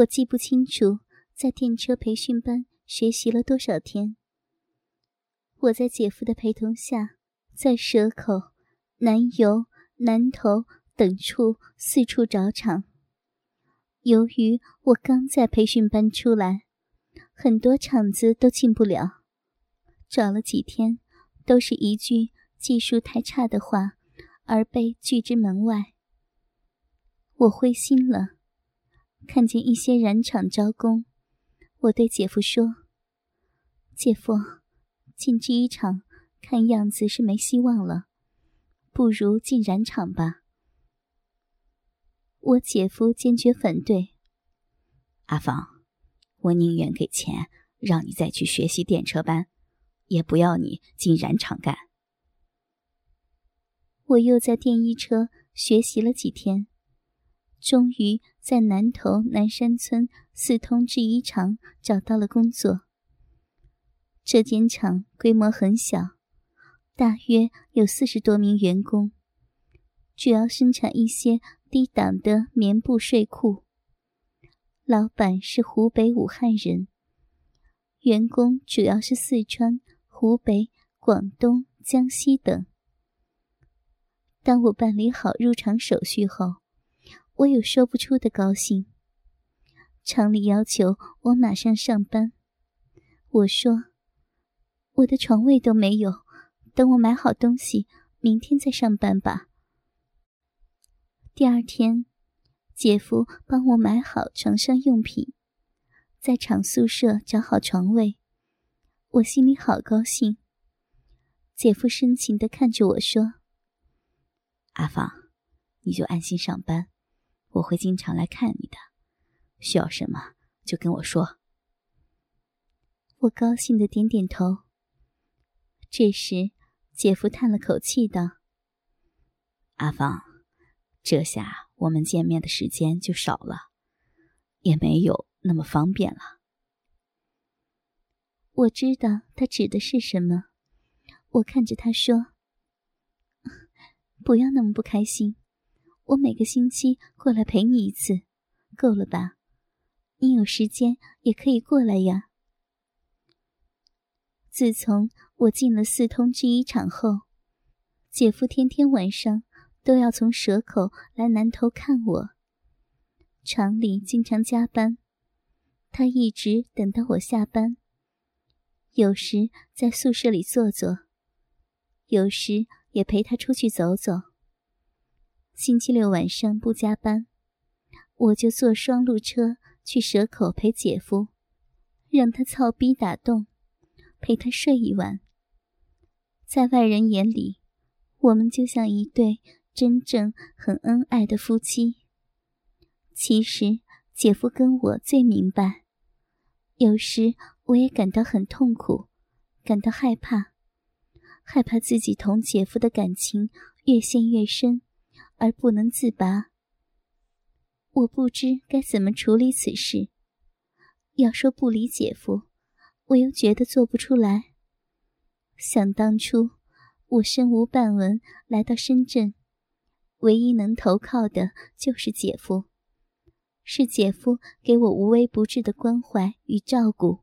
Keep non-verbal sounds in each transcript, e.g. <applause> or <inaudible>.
我记不清楚在电车培训班学习了多少天。我在姐夫的陪同下，在蛇口、南油、南头等处四处找场。由于我刚在培训班出来，很多场子都进不了，找了几天，都是一句技术太差的话，而被拒之门外。我灰心了，看见一些染厂招工，我对姐夫说：“姐夫，进制衣厂看样子是没希望了，不如进染厂吧。”我姐夫坚决反对。阿芳，我宁愿给钱让你再去学习电车班，也不要你进染厂干。我又在电衣车学习了几天，终于在南头南山村四通制衣厂找到了工作。这间厂规模很小，大约有四十多名员工，主要生产一些。低档的棉布睡裤。老板是湖北武汉人，员工主要是四川、湖北、广东、江西等。当我办理好入场手续后，我有说不出的高兴。厂里要求我马上上班，我说：“我的床位都没有，等我买好东西，明天再上班吧。”第二天，姐夫帮我买好床上用品，在厂宿舍找好床位，我心里好高兴。姐夫深情的看着我说：“阿芳，你就安心上班，我会经常来看你的，需要什么就跟我说。”我高兴的点点头。这时，姐夫叹了口气道：“阿芳。”这下我们见面的时间就少了，也没有那么方便了。我知道他指的是什么，我看着他说：“ <laughs> 不要那么不开心，我每个星期过来陪你一次，够了吧？你有时间也可以过来呀。”自从我进了四通制衣厂后，姐夫天天晚上。都要从蛇口来南头看我。厂里经常加班，他一直等到我下班。有时在宿舍里坐坐，有时也陪他出去走走。星期六晚上不加班，我就坐双路车去蛇口陪姐夫，让他操逼打洞，陪他睡一晚。在外人眼里，我们就像一对。真正很恩爱的夫妻。其实姐夫跟我最明白，有时我也感到很痛苦，感到害怕，害怕自己同姐夫的感情越陷越深，而不能自拔。我不知该怎么处理此事。要说不理姐夫，我又觉得做不出来。想当初，我身无半文来到深圳。唯一能投靠的就是姐夫，是姐夫给我无微不至的关怀与照顾。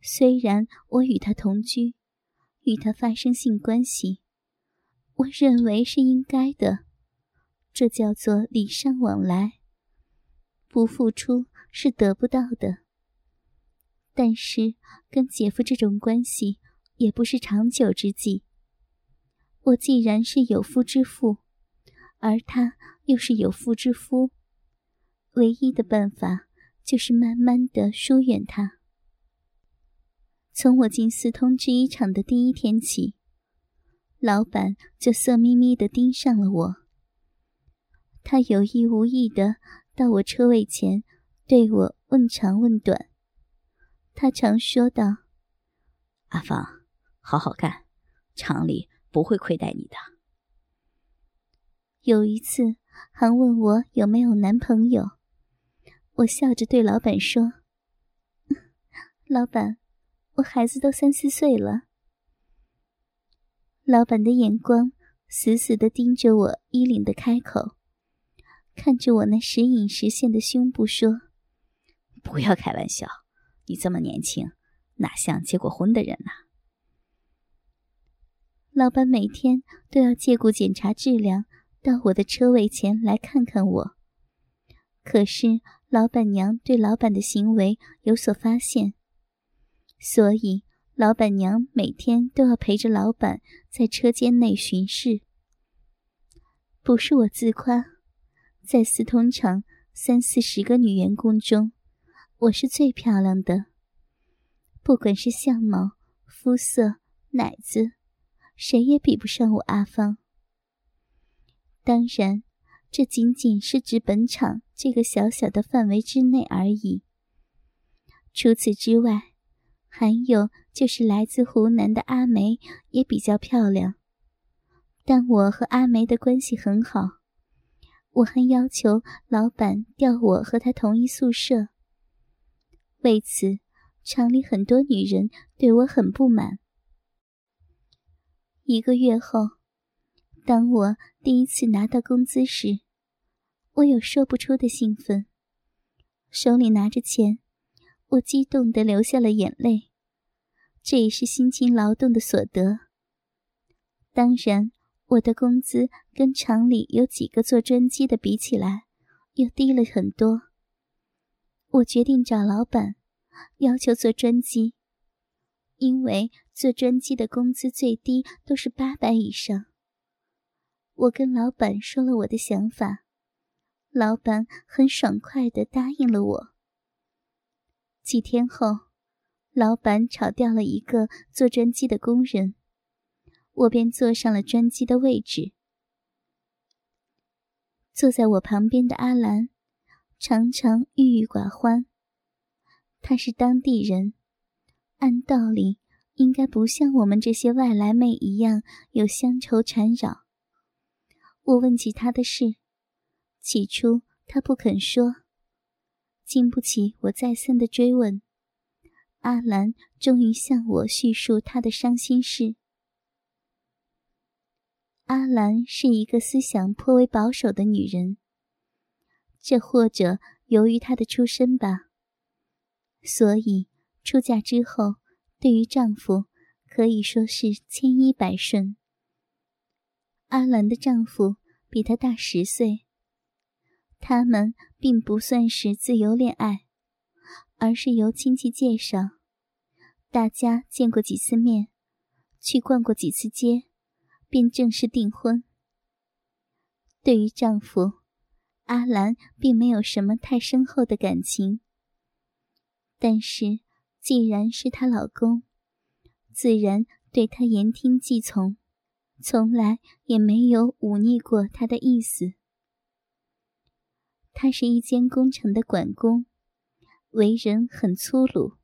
虽然我与他同居，与他发生性关系，我认为是应该的，这叫做礼尚往来。不付出是得不到的。但是跟姐夫这种关系也不是长久之计。我既然是有夫之妇。而他又是有妇之夫，唯一的办法就是慢慢的疏远他。从我进四通制衣厂的第一天起，老板就色眯眯的盯上了我。他有意无意的到我车位前，对我问长问短。他常说道：“阿芳，好好干，厂里不会亏待你的。”有一次，还问我有没有男朋友。我笑着对老板说：“ <laughs> 老板，我孩子都三四岁了。”老板的眼光死死的盯着我衣领的开口，看着我那时隐时现的胸部，说：“不要开玩笑，你这么年轻，哪像结过婚的人呢？老板每天都要借故检查质量，到我的车位前来看看我。可是老板娘对老板的行为有所发现，所以老板娘每天都要陪着老板在车间内巡视。不是我自夸，在四通厂三四十个女员工中，我是最漂亮的。不管是相貌、肤色、奶子，谁也比不上我阿芳。当然。这仅仅是指本场这个小小的范围之内而已。除此之外，还有就是来自湖南的阿梅也比较漂亮。但我和阿梅的关系很好，我还要求老板调我和他同一宿舍。为此，厂里很多女人对我很不满。一个月后，当我第一次拿到工资时，我有说不出的兴奋，手里拿着钱，我激动的流下了眼泪。这也是辛勤劳动的所得。当然，我的工资跟厂里有几个做专机的比起来，又低了很多。我决定找老板，要求做专机，因为做专机的工资最低都是八百以上。我跟老板说了我的想法。老板很爽快的答应了我。几天后，老板炒掉了一个做专机的工人，我便坐上了专机的位置。坐在我旁边的阿兰，常常郁郁寡欢。她是当地人，按道理应该不像我们这些外来妹一样有乡愁缠绕。我问起她的事。起初他不肯说，经不起我再三的追问，阿兰终于向我叙述她的伤心事。阿兰是一个思想颇为保守的女人，这或者由于她的出身吧，所以出嫁之后，对于丈夫可以说是千依百顺。阿兰的丈夫比她大十岁。他们并不算是自由恋爱，而是由亲戚介绍，大家见过几次面，去逛过几次街，便正式订婚。对于丈夫，阿兰并没有什么太深厚的感情，但是既然是她老公，自然对她言听计从，从来也没有忤逆过她的意思。他是一间工厂的管工，为人很粗鲁，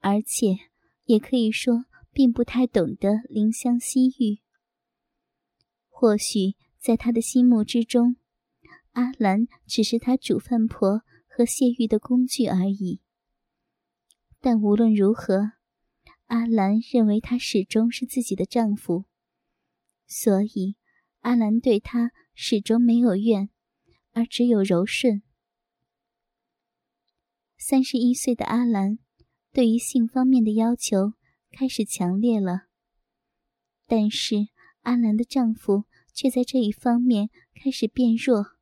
而且也可以说并不太懂得怜香惜玉。或许在他的心目之中，阿兰只是他煮饭婆和泄欲的工具而已。但无论如何，阿兰认为他始终是自己的丈夫，所以阿兰对他始终没有怨。而只有柔顺。三十一岁的阿兰，对于性方面的要求开始强烈了。但是阿兰的丈夫却在这一方面开始变弱。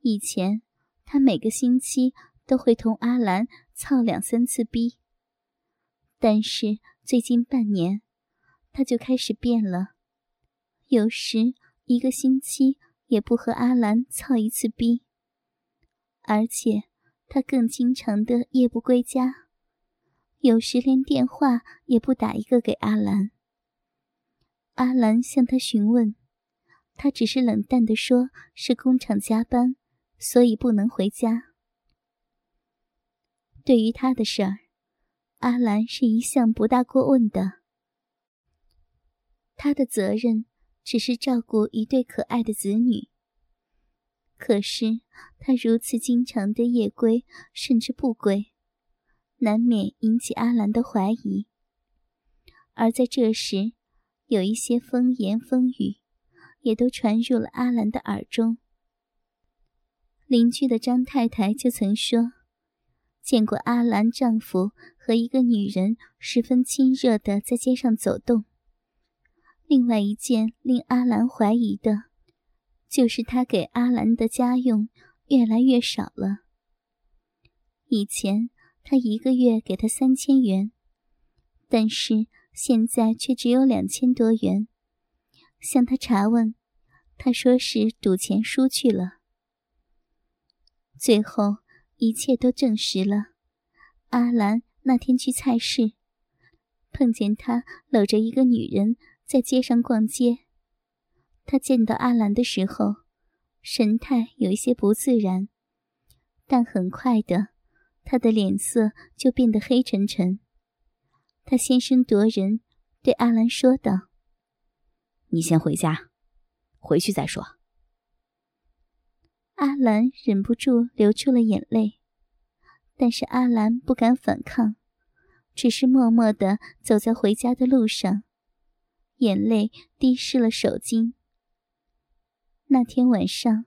以前他每个星期都会同阿兰操两三次逼，但是最近半年，他就开始变了，有时一个星期。也不和阿兰操一次逼，而且他更经常的夜不归家，有时连电话也不打一个给阿兰。阿兰向他询问，他只是冷淡的说是工厂加班，所以不能回家。对于他的事儿，阿兰是一向不大过问的，他的责任。只是照顾一对可爱的子女。可是他如此经常的夜归，甚至不归，难免引起阿兰的怀疑。而在这时，有一些风言风语，也都传入了阿兰的耳中。邻居的张太太就曾说：“见过阿兰丈夫和一个女人十分亲热的在街上走动。另外一件令阿兰怀疑的，就是他给阿兰的家用越来越少了。以前他一个月给他三千元，但是现在却只有两千多元。向他查问，他说是赌钱输去了。最后。一切都证实了，阿兰那天去菜市，碰见他搂着一个女人在街上逛街。他见到阿兰的时候，神态有一些不自然，但很快的，他的脸色就变得黑沉沉。他先声夺人，对阿兰说道：“你先回家，回去再说。”阿兰忍不住流出了眼泪，但是阿兰不敢反抗，只是默默的走在回家的路上，眼泪滴湿了手巾。那天晚上，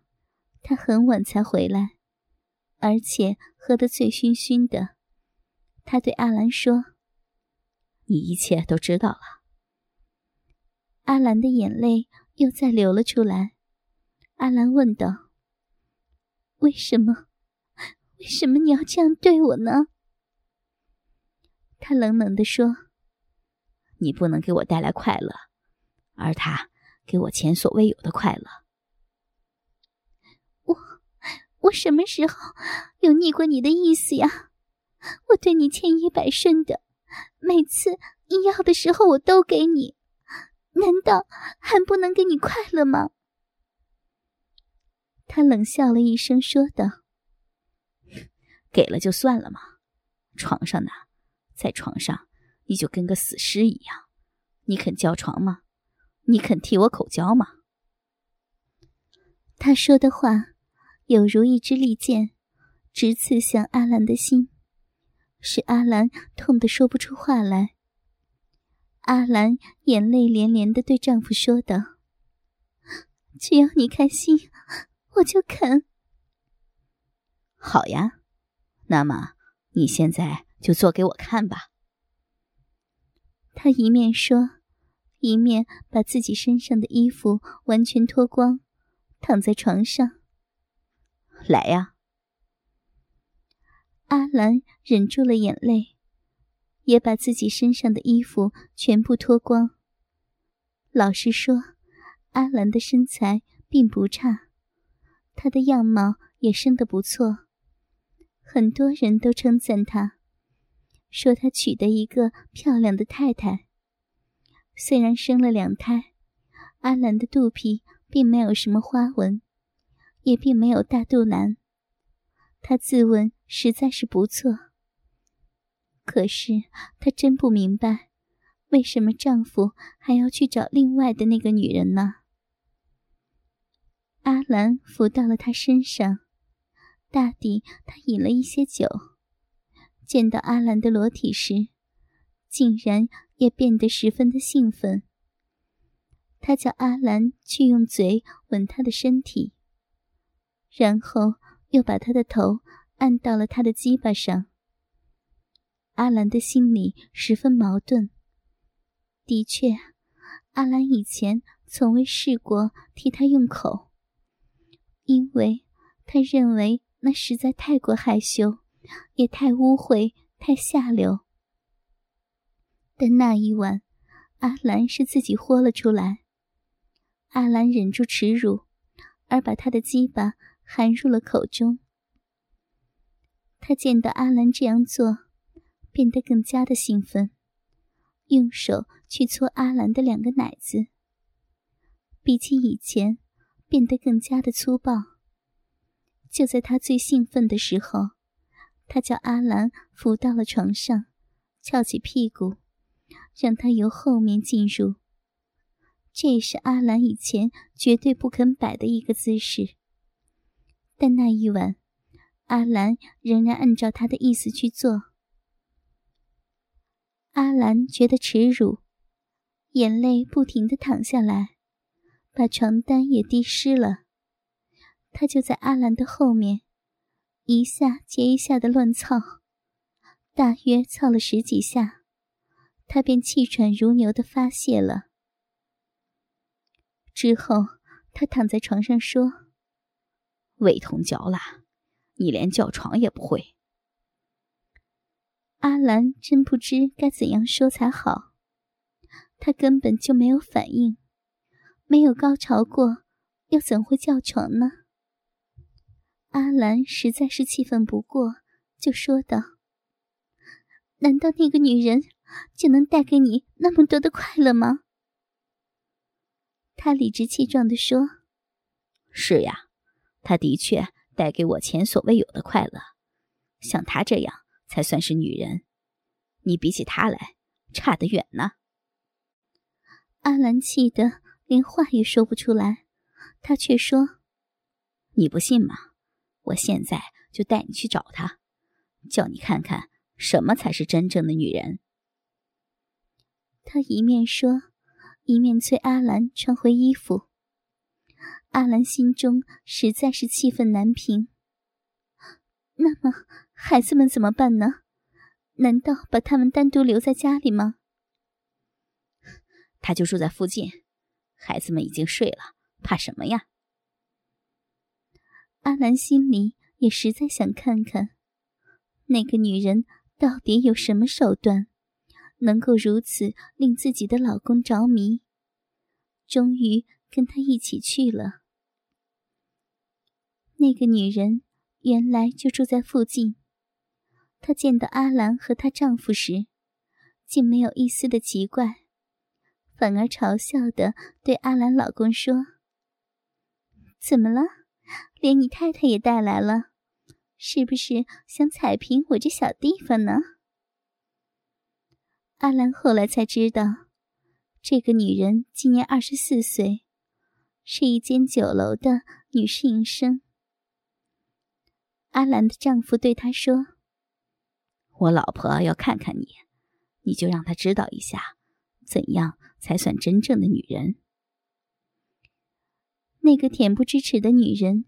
他很晚才回来，而且喝得醉醺醺的。他对阿兰说：“你一切都知道了。”阿兰的眼泪又再流了出来。阿兰问道。为什么？为什么你要这样对我呢？他冷冷地说：“你不能给我带来快乐，而他给我前所未有的快乐。”我我什么时候有逆过你的意思呀？我对你千依百顺的，每次你要的时候我都给你，难道还不能给你快乐吗？他冷笑了一声，说道：“给了就算了嘛，床上呢，在床上你就跟个死尸一样，你肯叫床吗？你肯替我口交吗？”他说的话有如一支利剑，直刺向阿兰的心，使阿兰痛得说不出话来。阿兰眼泪连连的对丈夫说道：“只要你开心。”我就肯。好呀，那么你现在就做给我看吧。他一面说，一面把自己身上的衣服完全脱光，躺在床上。来呀！阿兰忍住了眼泪，也把自己身上的衣服全部脱光。老实说，阿兰的身材并不差。她的样貌也生得不错，很多人都称赞她，说她娶的一个漂亮的太太。虽然生了两胎，阿兰的肚皮并没有什么花纹，也并没有大肚腩，她自问实在是不错。可是她真不明白，为什么丈夫还要去找另外的那个女人呢？阿兰扶到了他身上，大抵他饮了一些酒，见到阿兰的裸体时，竟然也变得十分的兴奋。他叫阿兰去用嘴吻他的身体，然后又把他的头按到了他的鸡巴上。阿兰的心里十分矛盾。的确，阿兰以前从未试过替他用口。因为他认为那实在太过害羞，也太污秽、太下流。但那一晚，阿兰是自己豁了出来。阿兰忍住耻辱，而把他的鸡巴含入了口中。他见到阿兰这样做，变得更加的兴奋，用手去搓阿兰的两个奶子，比起以前。变得更加的粗暴。就在他最兴奋的时候，他叫阿兰扶到了床上，翘起屁股，让他由后面进入。这也是阿兰以前绝对不肯摆的一个姿势。但那一晚，阿兰仍然按照他的意思去做。阿兰觉得耻辱，眼泪不停的淌下来。把床单也滴湿了，他就在阿兰的后面，一下接一下的乱操。大约操了十几下，他便气喘如牛的发泄了。之后，他躺在床上说：“味同嚼蜡，你连叫床也不会。”阿兰真不知该怎样说才好，他根本就没有反应，没有高潮过，又怎会叫床呢？阿兰实在是气愤不过，就说道：“难道那个女人就能带给你那么多的快乐吗？”他理直气壮地说：“是呀，她的确带给我前所未有的快乐，像她这样。”才算是女人，你比起她来差得远呢。阿兰气得连话也说不出来，他却说：“你不信吗？我现在就带你去找她，叫你看看什么才是真正的女人。”他一面说，一面催阿兰穿回衣服。阿兰心中实在是气愤难平。那么。孩子们怎么办呢？难道把他们单独留在家里吗？他就住在附近，孩子们已经睡了，怕什么呀？阿兰心里也实在想看看，那个女人到底有什么手段，能够如此令自己的老公着迷，终于跟他一起去了。那个女人原来就住在附近。她见到阿兰和她丈夫时，竟没有一丝的奇怪，反而嘲笑的对阿兰老公说：“怎么了？连你太太也带来了，是不是想踩平我这小地方呢？”阿兰后来才知道，这个女人今年二十四岁，是一间酒楼的女侍应生。阿兰的丈夫对她说。我老婆要看看你，你就让她知道一下，怎样才算真正的女人。那个恬不知耻的女人，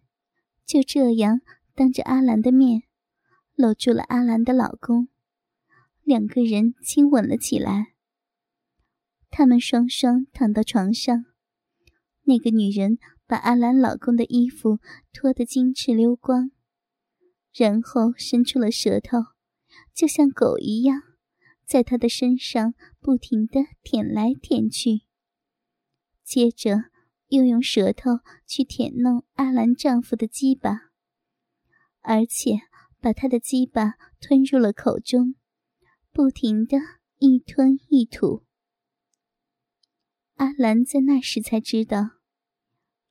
就这样当着阿兰的面，搂住了阿兰的老公，两个人亲吻了起来。他们双双躺到床上，那个女人把阿兰老公的衣服脱得金翅溜光，然后伸出了舌头。就像狗一样，在他的身上不停的舔来舔去，接着又用舌头去舔弄阿兰丈夫的鸡巴，而且把他的鸡巴吞入了口中，不停的一吞一吐。阿兰在那时才知道，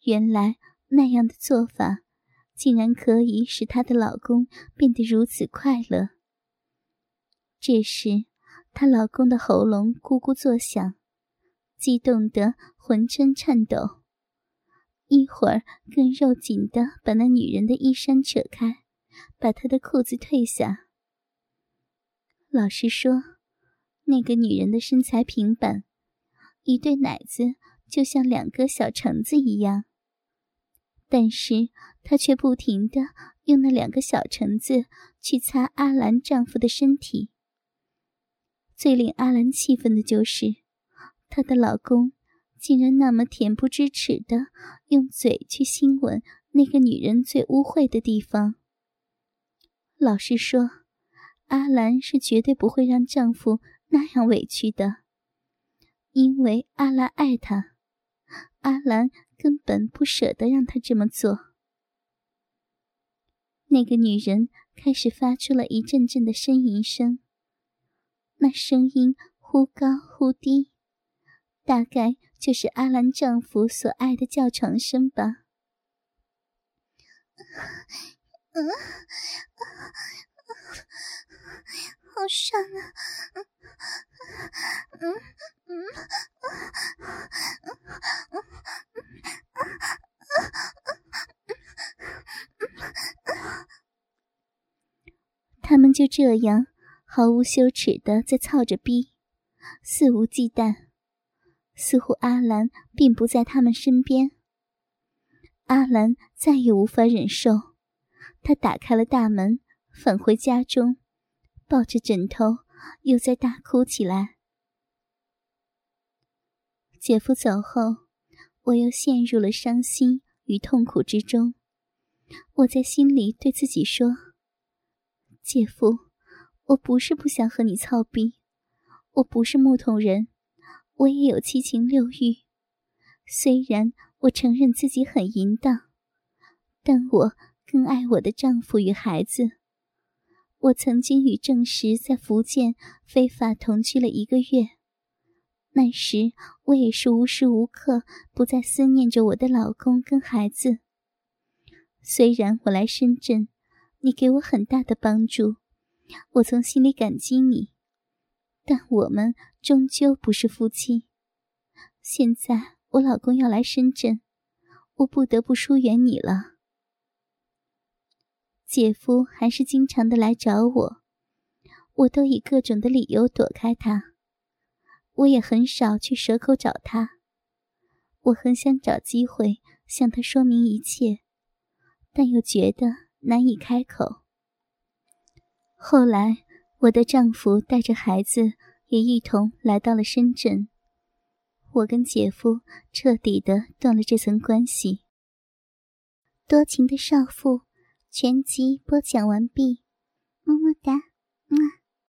原来那样的做法，竟然可以使她的老公变得如此快乐。这时，她老公的喉咙咕咕作响，激动得浑身颤抖，一会儿更肉紧的把那女人的衣衫扯开，把她的裤子褪下。老实说，那个女人的身材平板，一对奶子就像两个小橙子一样，但是她却不停的用那两个小橙子去擦阿兰丈夫的身体。最令阿兰气愤的就是，她的老公竟然那么恬不知耻的用嘴去亲吻那个女人最污秽的地方。老实说，阿兰是绝对不会让丈夫那样委屈的，因为阿兰爱他，阿兰根本不舍得让他这么做。那个女人开始发出了一阵阵的呻吟声。那声音忽高忽低，大概就是阿兰丈夫所爱的叫床声吧。嗯，好爽啊！嗯嗯们就这样。毫无羞耻的在操着逼，肆无忌惮，似乎阿兰并不在他们身边。阿兰再也无法忍受，他打开了大门，返回家中，抱着枕头又在大哭起来。姐夫走后，我又陷入了伤心与痛苦之中。我在心里对自己说：“姐夫，我不是不想和你操逼，我不是木头人，我也有七情六欲。虽然我承认自己很淫荡，但我更爱我的丈夫与孩子。我曾经与郑石在福建非法同居了一个月。”那时我也是无时无刻不在思念着我的老公跟孩子。虽然我来深圳，你给我很大的帮助，我从心里感激你，但我们终究不是夫妻。现在我老公要来深圳，我不得不疏远你了。姐夫还是经常的来找我，我都以各种的理由躲开他。我也很少去蛇口找他，我很想找机会向他说明一切，但又觉得难以开口。后来，我的丈夫带着孩子也一同来到了深圳，我跟姐夫彻底的断了这层关系。多情的少妇全集播讲完毕，么么哒，嗯。